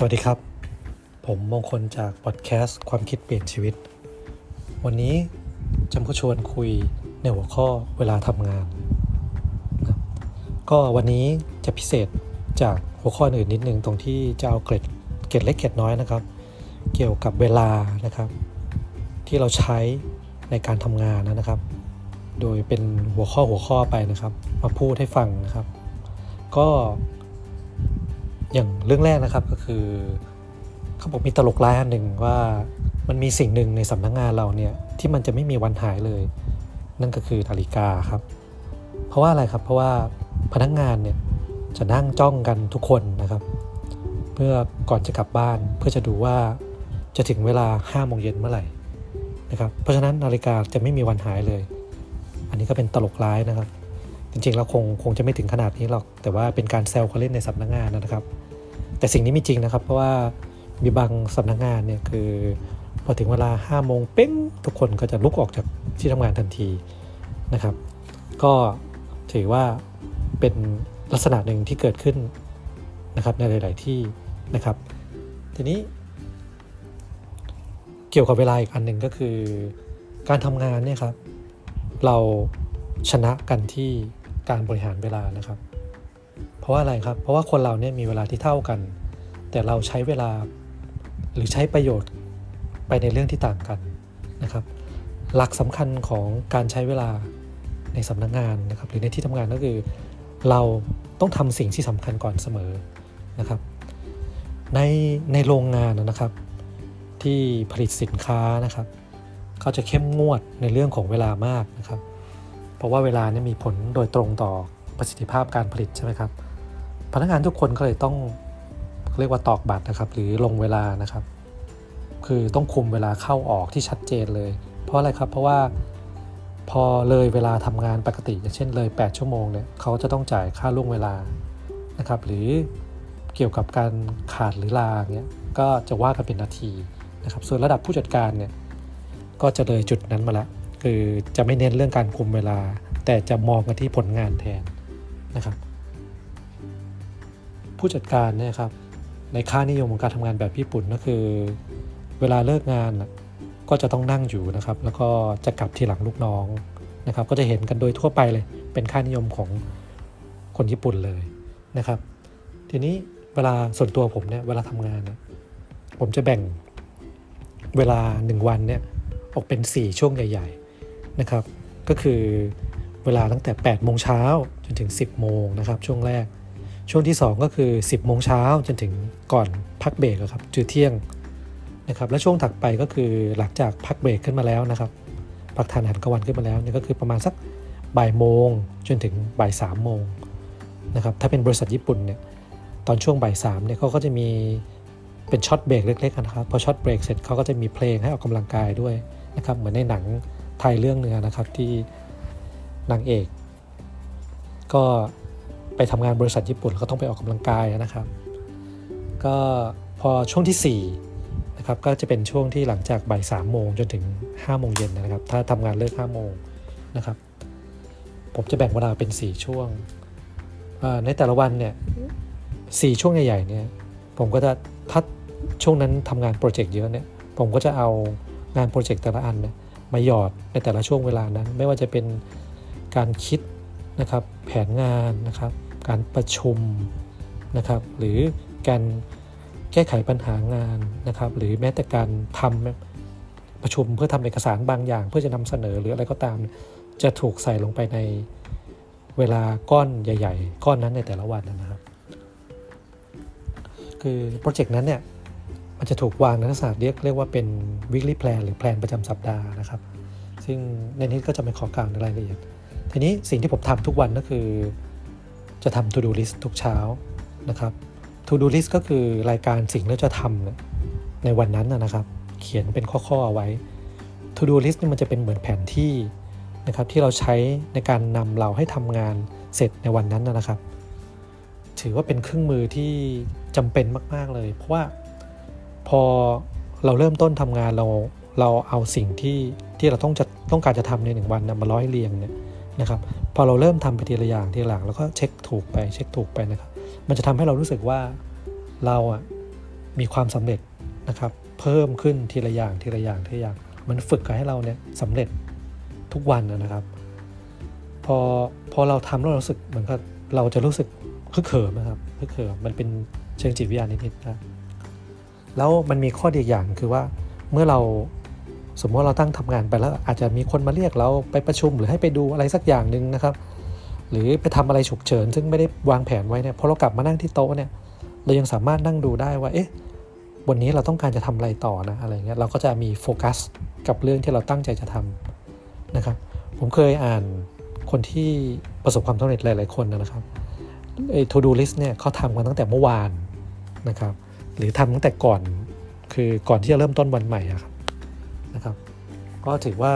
สวัสดีครับ ผมมงคลจากพอดแคสต์ความคิดเปลี่ยนชีวิต วันนี้จะมาชวนคุยในหัวข้อเวลาทำงานนะก็วันนี้จะพิเศษจากหัวข้ออื่นนิดนึงตรงที่จะเอาเกร็ดเกร็ดเล็กเกร็ดน้อยนะครับ เกี่ยวกับเวลานะครับ ที่เราใช้ในการทำงานนะครับ โดยเป็นหัวข้อหัวข้อไปนะครับ มาพูดให้ฟังนะครับ ก็ อย่างเรื่องแรกนะครับก็คือเขาบอกมีตลกร้ายอันหนึ่งว่ามันมีสิ่งหนึ่งในสำนักงงานเราเนี่ยที่มันจะไม่มีวันหายเลย นั่นก็คือนาฬิกาครับ เพราะว่าอะไรครับเพราะว่าพนักงงานเนี่ยจะนั่งจ้องกันทุกคนนะครับ เพื่อก่อนจะกลับบ้านเพื่อจะดูว่าจะถึงเวลา5โมงเย็นเมื่อไหร่นะครับ เพราะฉะนั้นนาฬิกาจะไม่มีวันหายเลย อันนี้ก็เป็นตลกร้ายนะครับ จริงๆแล้วคงคงจะไม่ถึงขนาดนี้หรอก แต่ว่าเป็นการแซวเขาเล่นในสำนักงงานนะครับ แต่สิ่งนี้มีจริงนะครับ เพราะว่ามีบางสำนักงานเนี่ยคือพอถึงเวลา5้าโมงเป้งทุกคนก็จะลุกออกจากที่ทำงานทันทีนะครับ ก็ถือว่าเป็นลักษณะหนึ่งที่เกิดขึ้นนะครับในหลาย ๆ ที่นะครับ ทีนี้ เกี่ยวกับเวลาอีกอันหนึ่งก็คือ การทำงานเนี่ยครับ เราชนะกันที่ การบริหารเวลานะครับ เพราะว่าอะไรครับ เพราะว่าคนเราเนี่ยมีเวลาที่เท่ากัน แต่เราใช้เวลาหรือใช้ประโยชน์ไปในเรื่องที่ต่างกันนะครับ หลักสำคัญของการใช้เวลาในสำนักงงานนะครับหรือในที่ทำงานก็คือ เราต้องทำสิ่งที่สำคัญก่อนเสมอนะครับ ในในโรงงานนะครับ ที่ผลิตสินค้านะครับ เขาจะเข้มงวดในเรื่องของเวลามากนะครับ เพราะว่าเวลาเนี่ยมีผลโดยตรงต่อประสิทธิภาพการผลิตใช่ไหมครับ พนักงานทุกคนก็เลยต้องเรียกว่าตอกบัตรนะครับ หรือลงเวลานะครับ คือต้องคุมเวลาเข้าออกที่ชัดเจนเลย เพราะอะไรครับ เพราะว่าพอเลยเวลาทำงานปกติ อย่างเช่นเลย 8 ชั่วโมงเนี่ยเขาจะต้องจ่ายค่าล่วงเวลานะครับ หรือเกี่ยวกับการขาดหรือลาเนี่ยก็จะว่ากันเป็นนาทีนะครับ ส่วนระดับผู้จัดการเนี่ยก็จะเลยจุดนั้นมาแล้ว คือจะไม่เน้นเรื่องการคุมเวลา แต่จะมองกันที่ผลงานแทนนะครับ ผู้จัดการเนี่ยครับในค่านิยมของการทำงานแบบญี่ปุ่นก็คือ เวลาเลิกงานก็จะต้องนั่งอยู่นะครับ แล้วก็จะกลับทีหลังลูกน้องนะครับ ก็จะเห็นกันโดยทั่วไปเลย เป็นค่านิยมของคนญี่ปุ่นเลยนะครับ ทีนี้เวลาส่วนตัวผมเนี่ยเวลาทำงานเนี่ยผมจะแบ่งเวลา 1 วันเนี่ยออกเป็น 4 ช่วงใหญ่ ๆ นะครับ ก็คือเวลาตั้งแต่ 8 โมงเช้าจนถึง 10 โมงนะครับช่วงแรก ช่วงที่ 2 ก็คือ 10 โมงเช้าจนถึงก่อนพักเบรกครับจือเที่ยงนะครับและช่วงถัดไปก็คือหลังจากพักเบรกขึ้นมาแล้วนะครับพักทานอาหารกลางวันขึ้นมาแล้วนี่ก็คือประมาณสักบ่ายโมงจนถึงบ่ายสามโมงนะครับถ้าเป็นบริษัทญี่ปุ่นเนี่ยตอนช่วงบ่ายสามเนี่ยเขาก็จะมีเป็นช็อตเบรกเล็กๆนะครับพอช็อตเบรกเสร็จเขาก็จะมีเพลงให้ออกกำลังกายด้วยนะครับเหมือนในหนัง ไทยเรื่องเนื้อนะครับที่นางเอก ก็ไปทำงานบริษัทญี่ปุ่นก็ต้องไปออกกำลังกายนะครับ ก็พอช่วงที่4นะครับก็จะเป็นช่วงที่หลังจากบ่ายสามโมงจนถึง5โมงเย็นนะครับ ถ้าทำงานเลิก5โมงนะครับ ผมจะแบ่งเวลาเป็น 4 ช่วง ในแต่ละวันเนี่ยสช่วงใหญ่ๆเนี่ยผมก็จะถ้าช่วงนั้นทำงานโปรเจกต์เยอะเนี่ยผมก็จะเอางานโปรเจกต์แต่ละอันเนี่ย มาหยอดในแต่ละช่วงเวลานั้น ไม่ว่าจะเป็นการคิดนะครับแผนงานนะครับ การประชุมนะครับ หรือการแก้ไขปัญหางานนะครับ หรือแม้แต่การทำประชุมเพื่อทำเอกสารบางอย่าง เพื่อจะนำเสนอหรืออะไรก็ตาม จะถูกใส่ลงไปในเวลาก้อนใหญ่ ๆ ก้อนนั้นในแต่ละวันนะครับ คือโปรเจกต์นั้นเนี่ย มันจะถูกวางในลักษณะเรียกเรียกว่าเป็น weekly plan หรือแพลนประจำสัปดาห์นะครับ ซึ่งในนี้ก็จะไม่ขอกล่าวในรายละเอียด ทีนี้สิ่งที่ผมทำทุกวันก็คือ จะทำ to do list ทุกเช้านะครับ to do list ก็คือรายการสิ่งที่จะทำในวันนั้นนะครับ เขียนเป็นข้อๆเอาไว้ to do list นี่มันจะเป็นเหมือนแผนที่นะครับที่เราใช้ในการนำเราให้ทำงานเสร็จในวันนั้นนะครับ ถือว่าเป็นเครื่องมือที่จำเป็นมาก ๆเลย เพราะว่า พอเราเริ่มต้นทำงานเราเราเอาสิ่งที่ที่เราต้องจะต้องการจะทำในหนึ่งวันนะมาร้อยเรียงเนี่ยนะครับพอเราเริ่มทำไปทีละอย่างทีละหลังแล้วก็เช็คถูกไปเช็คถูกไปนะครับมันจะทำให้เรารู้สึกว่าเราอะมีความสำเร็จนะครับเพิ่มขึ้นทีละอย่างทีละอย่างทีละอย่าง มันฝึกให้เราเนี่ยสำเร็จทุกวันนะครับ พอพอเราทำแล้วเราสึกเหมือนกับเราจะรู้สึกคึกเขิมนะครับคึกเขิมมันเป็นเชิงจิตวิทยานิดๆนะ แล้วมันมีข้อดีอย่างคือว่าเมื่อเราสมมติเราตั้งทำงานไปแล้วอาจจะมีคนมาเรียกเราไปประชุมหรือให้ไปดูอะไรสักอย่างหนึ่งนะครับ หรือไปทำอะไรฉุกเฉิน ซึ่งไม่ได้วางแผนไว้เนี่ยพอเรากลับมานั่งที่โต๊ะเนี่ยเรายังสามารถนั่งดูได้ว่าเอ๊ะวันนี้เราต้องการจะทำอะไรต่อนะอะไรเงี้ยเราก็จะมีโฟกัสกับเรื่องที่เราตั้งใจจะทำนะครับ ผมเคยอ่านคนที่ประสบความสำเร็จหลาย ๆ คนนะครับไอ้ to do list เนี่ยเขาทำกันตั้งแต่เมื่อวานนะครับ หรือทำตั้งแต่ก่อนคือก่อนที่จะเริ่มต้นวันใหม่ครับนะครับ ก็ถือว่า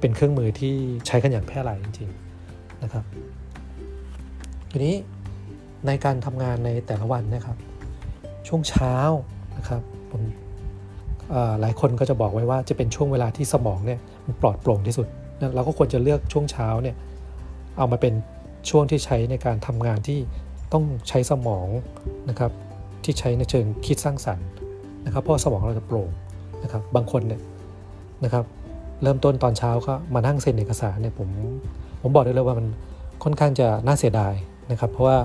เป็นเครื่องมือที่ใช้กันอย่างแพร่หลายจริงๆนะครับ ทีนี้ในการทำงานในแต่ละวันนะครับ ช่วงเช้านะครับผมหลายคนก็จะบอกไว้ว่าจะเป็นช่วงเวลาที่สมองเนี่ยมันปลอดโปร่งที่สุดเราก็ควรจะเลือกช่วงเช้าเนี่ยเอามาเป็นช่วงที่ใช้ในการทำงานที่ต้องใช้สมองนะครับ ที่ใช้ในเชิงคิดสร้างสรรค์นะครับเพราะสมองเราจะโปร่งนะครับบางคนเนี่ยนะครับเริ่มต้นตอนเช้าก็มานั่งเซ็นเอกสารเนี่ยผมผมบอกได้เลยว่ามันค่อนข้างจะน่าเสียดายนะครับ เพราะว่า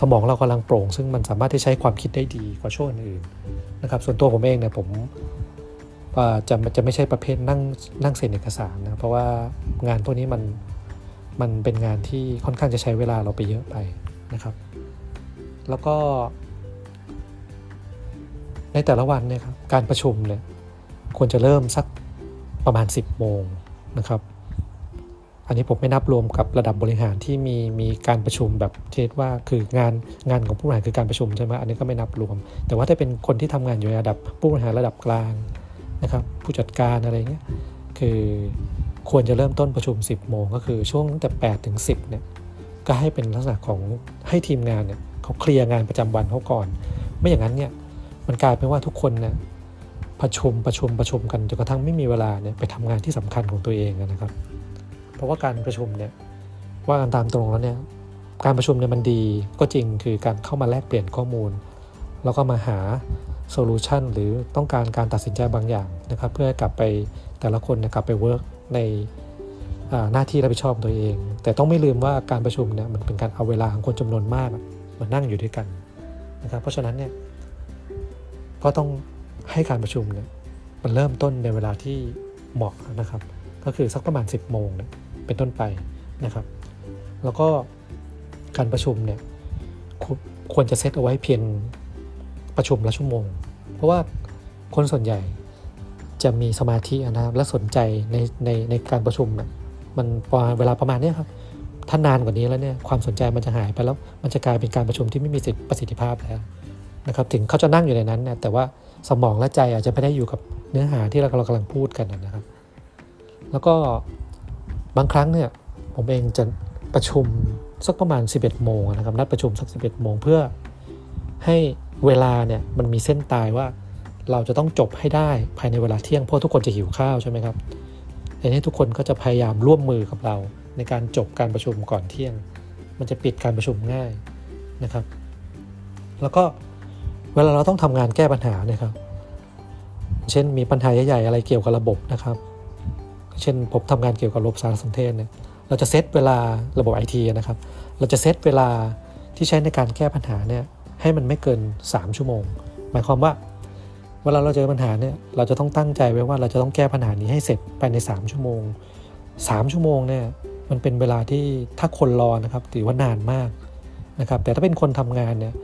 สมองเรากำลังโปร่ง ซึ่งมันสามารถที่ใช้ความคิดได้ดีกว่าช่วงอื่นนะครับส่วนตัวผมเองเนี่ยผมจะจะไม่ใช่ประเภทนั่งนั่งเซ็นเอกสารนะเพราะว่างานพวกนี้มันมันเป็นงานที่ค่อนข้างจะใช้เวลาเราไปเยอะไปนะครับ แล้วก็ ในแต่ละวันเนี่ยครับการประชุมเนี่ยควรจะเริ่มสักประมาณ 10 โมงนะครับ อันนี้ผมไม่นับรวมกับระดับบริหารที่มีมีการประชุมแบบเช่นว่าคืองานงานของผู้บริหารคือการประชุมใช่ไหมอันนี้ก็ไม่นับรวม แต่ว่าถ้าเป็นคนที่ทำงานอยู่ในระดับผู้บริหารระดับกลางนะครับ ผู้จัดการอะไรเงี้ยคือควรจะเริ่มต้นประชุม 10 โมงก็คือช่วงตั้งแต่8ถึง10เนี่ยก็ให้เป็นลักษณะของให้ทีมงานเนี่ยเขาเคลียร์งานประจำวันเขาก่อน ไม่อย่างนั้นเนี่ย มันกลายเป็นว่าทุกคนเนี่ยประชุมประชุมประชุมกันจนกระทั่งไม่มีเวลาเนี่ยไปทำงานที่สำคัญของตัวเองนะครับ เพราะว่าการประชุมเนี่ยว่ากันตามตรงแล้วเนี่ยการประชุมเนี่ยมันดีก็จริงคือการเข้ามาแลกเปลี่ยนข้อมูล แล้วก็มาหา solution หรือต้องการการตัดสินใจบางอย่างนะครับ เพื่อกลับไปแต่ละคนกลับไป work ในหน้าที่รับผิดชอบตัวเอง แต่ต้องไม่ลืมว่าการประชุมเนี่ยมันเป็นการเอาเวลาของคนจำนวนมากมานั่งอยู่ด้วยกันนะครับ เพราะฉะนั้นเนี่ย ก็ต้องให้การประชุมเนี่ยมันเริ่มต้นในเวลาที่เหมาะนะครับ ก็คือสักประมาณ 10 โมงเนี่ยเป็นต้นไปนะครับ แล้วก็การประชุมเนี่ยควรจะเซตเอาไว้เพียงประชุมละชั่วโมง เพราะว่าคนส่วนใหญ่จะมีสมาธินะครับและสนใจในในในการประชุมเนี่ยมันพอเวลาประมาณนี้ครับถ้านานกว่านี้แล้วเนี่ยความสนใจมันจะหายไปแล้ว มันจะกลายเป็นการประชุมที่ไม่มีสิทธิประสิทธิภาพแล้ว นะครับถึงเขาจะนั่งอยู่ในนั้นเนี่ยแต่ว่าสมองและใจอาจจะไม่ได้อยู่กับเนื้อหาที่เรากำลังพูดกันนะครับ แล้วก็บางครั้งเนี่ยผมเองจะประชุมสักประมาณ 11 โมงนะครับนัดประชุมสัก 11 โมงเพื่อให้เวลาเนี่ยมันมีเส้นตายว่าเราจะต้องจบให้ได้ภายในเวลาเที่ยงเพราะทุกคนจะหิวข้าวใช่ไหมครับดังนี้ทุกคนก็จะพยายามร่วมมือกับเรา ในการจบการประชุมก่อนเที่ยง มันจะปิดการประชุมง่ายนะครับ แล้วก็ เวลาเราต้องทำงานแก้ปัญหาเนี่ยครับ เช่นมีปัญหาใหญ่ๆอะไรเกี่ยวกับระบบนะครับ เช่นผมทำงานเกี่ยวกับระบบสารสนเทศเนี่ยเราจะเซตเวลาระบบไอทีนะครับ เราจะเซตเวลาที่ใช้ในการแก้ปัญหาเนี่ยให้มันไม่เกิน 3 ชั่วโมง หมายความว่า เวลาเราเจอปัญหาเนี่ยเราจะต้องตั้งใจไว้ว่าเราจะต้องแก้ปัญหานี้ให้เสร็จภายใน 3 ชั่วโมง 3 ชั่วโมงเนี่ยมันเป็นเวลาที่ถ้าคนรอนะครับถือว่านานมากนะครับแต่ถ้าเป็นคนทำงานเนี่ย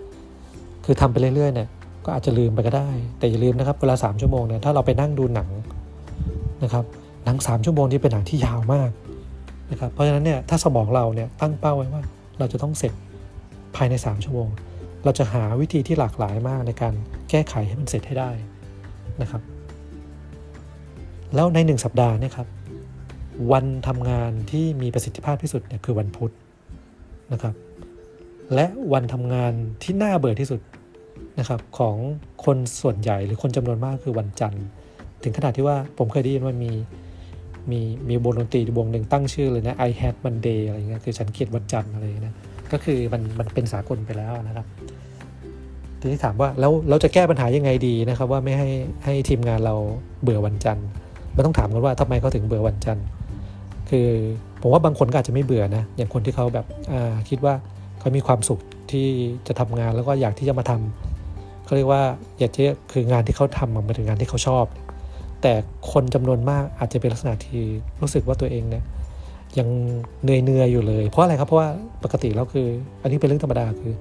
คือทำไปเรื่อยๆเนี่ยก็อาจจะลืมไปก็ได้ แต่อย่าลืมนะครับเวลา3ชั่วโมงเนี่ยถ้าเราไปนั่งดูหนังนะครับหนัง 3 ชั่วโมงนี้เป็นหนังที่ยาวมากนะครับเพราะฉะนั้นเนี่ยถ้าสมองเราเนี่ยตั้งเป้าไว้ว่า เราจะต้องเสร็จภายใน 3 ชั่วโมง เราจะหาวิธีที่หลากหลายมากในการแก้ไขให้มันเสร็จให้ได้นะครับ แล้วในหนึ่งสัปดาห์เนี่ยครับวันทำงานที่มีประสิทธิภาพที่สุดเนี่ยคือวันพุธนะครับ และวันทำงานที่น่าเบื่อที่สุด นะครับของคนส่วนใหญ่หรือคนจำนวนมากคือวันจันทร์ ถึงขนาดที่ว่าผมเคยได้ยินว่ามีมีมีวงดนตรีวงหนึ่งตั้งชื่อเลยนะ I had Monday อะไรเงี้ยคือฉันเกลียดวันจันทร์อะไรนะก็คือมันมันเป็นสากลไปแล้วนะครับทีนี้ถามว่าแล้วเราจะแก้ปัญหายังไงดีนะครับ ว่าไม่ให้ให้ทีมงานเราเบื่อวันจันทร์เราต้องถามกันว่าทำไมเขาถึงเบื่อวันจันทร์คือผมว่าบางคนก็อาจจะไม่เบื่อนะอย่างคนที่เขาแบบคิดว่าเขามีความสุขที่จะทำงานแล้วก็อยากที่จะมาทำ เขาเรียกว่าอยากจะคืองานที่เขาทำมันเป็นงานที่เขาชอบ แต่คนจำนวนมากอาจจะเป็นลักษณะที่รู้สึกว่าตัวเองเนี่ยยังเหนื่อยเนื่อยอยู่เลย เพราะอะไรครับเพราะว่าปกติแล้วคือ อันนี้เป็นเรื่องธรรมดาคือ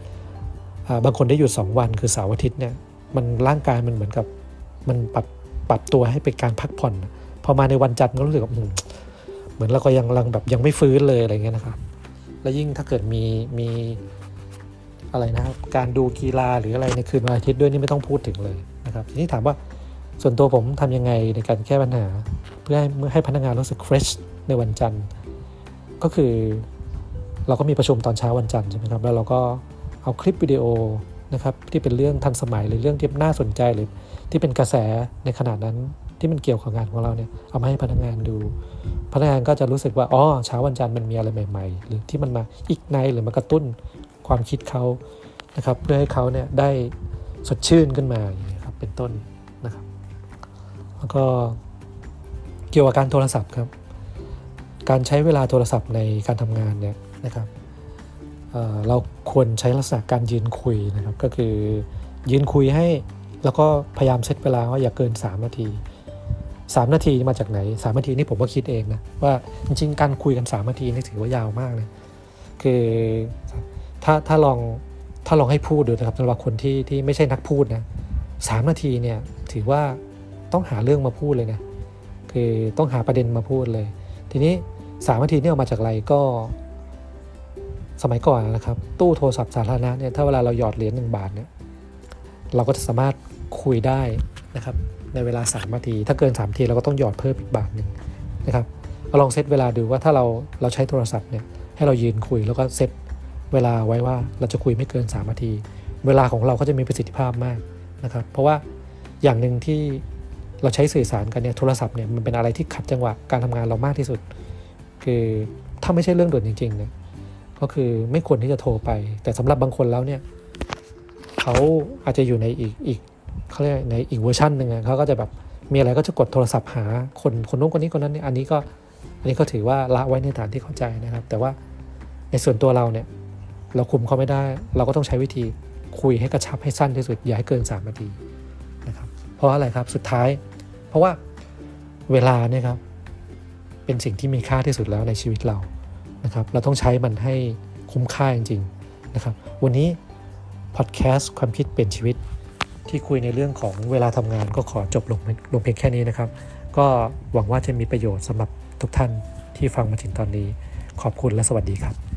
บางคนได้หยุดสองวันคือเสาร์อาทิตย์เนี่ยมันร่างกายมันเหมือนกับมันปรับปรับตัวให้เป็นการพักผ่อนพอมาในวันจันทร์ก็รู้สึกว่าเหมือนเราก็ยังรังแบบยังไม่ฟื้นเลยอะไรเงี้ยนะครับ แล้วยิ่งถ้าเกิดมีมี อะไรนะครับการดูกีฬาหรืออะไรในคืนวันอาทิตย์ด้วยนี่ไม่ต้องพูดถึงเลยนะครับทีนี้ถามว่าส่วนตัวผมทำยังไงในการแก้ปัญหา เพื่อให้เมื่อให้พนักงานรู้สึกเฟรชในวันจันทร์ ก็คือเราก็มีประชุมตอนเช้าวันจันทร์ใช่ไหมครับแล้วเราก็เอาคลิปวิดีโอนะครับที่เป็นเรื่องทันสมัยหรือเรื่องที่น่าสนใจหรือที่เป็นกระแสในขนาดนั้นที่มันเกี่ยวกับงานของเราเนี่ยเอามาให้พนักงานดู พนักงานก็จะรู้สึกว่าอ๋อเช้าวันจันทร์มันมีอะไรใหม่ ๆ หรือที่มันมาอีกในหรือมากระตุ้น ความคิดเขานะครับเพื่อให้เขาเนี่ยได้สดชื่นขึ้นมาอย่างนี้ครับเป็นต้นนะครับ แล้วก็เกี่ยวกับการโทรศัพท์ครับ การใช้เวลาโทรศัพท์ในการทำงานเนี่ยนะครับเราควรใช้ลักษณะการยืนคุยนะครับก็คือยืนคุยให้แล้วก็พยายามเซตเวลาว่าอย่าเกิน 3 นาที 3 นาทีมาจากไหน 3 นาทีนี่ผมก็คิดเองนะว่าจริงๆการคุยกัน 3 นาทีนี่ถือว่ายาวมากเลยคือ ถ้าถ้าลองถ้าลองให้พูดดูนะครับสำหรับคนที่ที่ไม่ใช่นักพูดนะสามนาทีเนี่ยถือว่าต้องหาเรื่องมาพูดเลยนะคือต้องหาประเด็นมาพูดเลย ทีนี้สามนาทีนี่ออกมาจากอะไรก็สมัยก่อนนะครับ ตู้โทรศัพท์สาธารณะเนี่ยถ้าเวลาเราหยอดเหรียญหนึ่งบาทเนี่ยเราก็จะสามารถคุยได้นะครับในเวลา3นาที ถ้าเกิน3นาทีเราก็ต้องหยอดเพิ่มอีกบาทหนึ่งนะครับลองเซตเวลาดูว่าถ้าเราเราใช้โทรศัพท์เนี่ยให้เรายืนคุยแล้วก็เซต เวลาไว้ว่าเราจะคุยไม่เกิน 3 นาที เวลาของเราก็จะมีประสิทธิภาพมากนะครับ เพราะว่าอย่างหนึ่งที่เราใช้สื่อสารกันเนี่ยโทรศัพท์เนี่ยมันเป็นอะไรที่ขัดจังหวะการทำงานเรามากที่สุด คือถ้าไม่ใช่เรื่องด่วนจริงๆเนี่ยก็คือไม่ควรที่จะโทรไป แต่สำหรับบางคนแล้วเนี่ยเขาอาจจะอยู่ในอีกอีกเขาเรียกในอีกเวอร์ชันหนึ่งเขาก็จะแบบมีอะไรก็จะกดโทรศัพท์หาคนคนนู้นคนนี้คนนั้นเนี่ยอันนี้ก็อันนี้ก็ถือว่าละไว้ในฐานที่เข้าใจนะครับ แต่ว่าในส่วนตัวเราเนี่ย เราคุมเขาไม่ได้ เราก็ต้องใช้วิธีคุยให้กระชับให้สั้นที่สุดอย่าให้เกิน 3 นาทีนะครับเพราะอะไรครับสุดท้าย เพราะว่าเวลาเนี่ยครับเป็นสิ่งที่มีค่าที่สุดแล้วในชีวิตเรานะครับเราต้องใช้มันให้คุ้มค่าจริงๆนะครับวันนี้พอดแคสต์ความคิดเปลี่ยนชีวิตที่คุยในเรื่องของเวลาทำงานก็ขอจบลงลงเพียงแค่นี้นะครับ ก็หวังว่าจะมีประโยชน์สำหรับทุกท่านที่ฟังมาถึงตอนนี้ ขอบคุณและสวัสดีครับ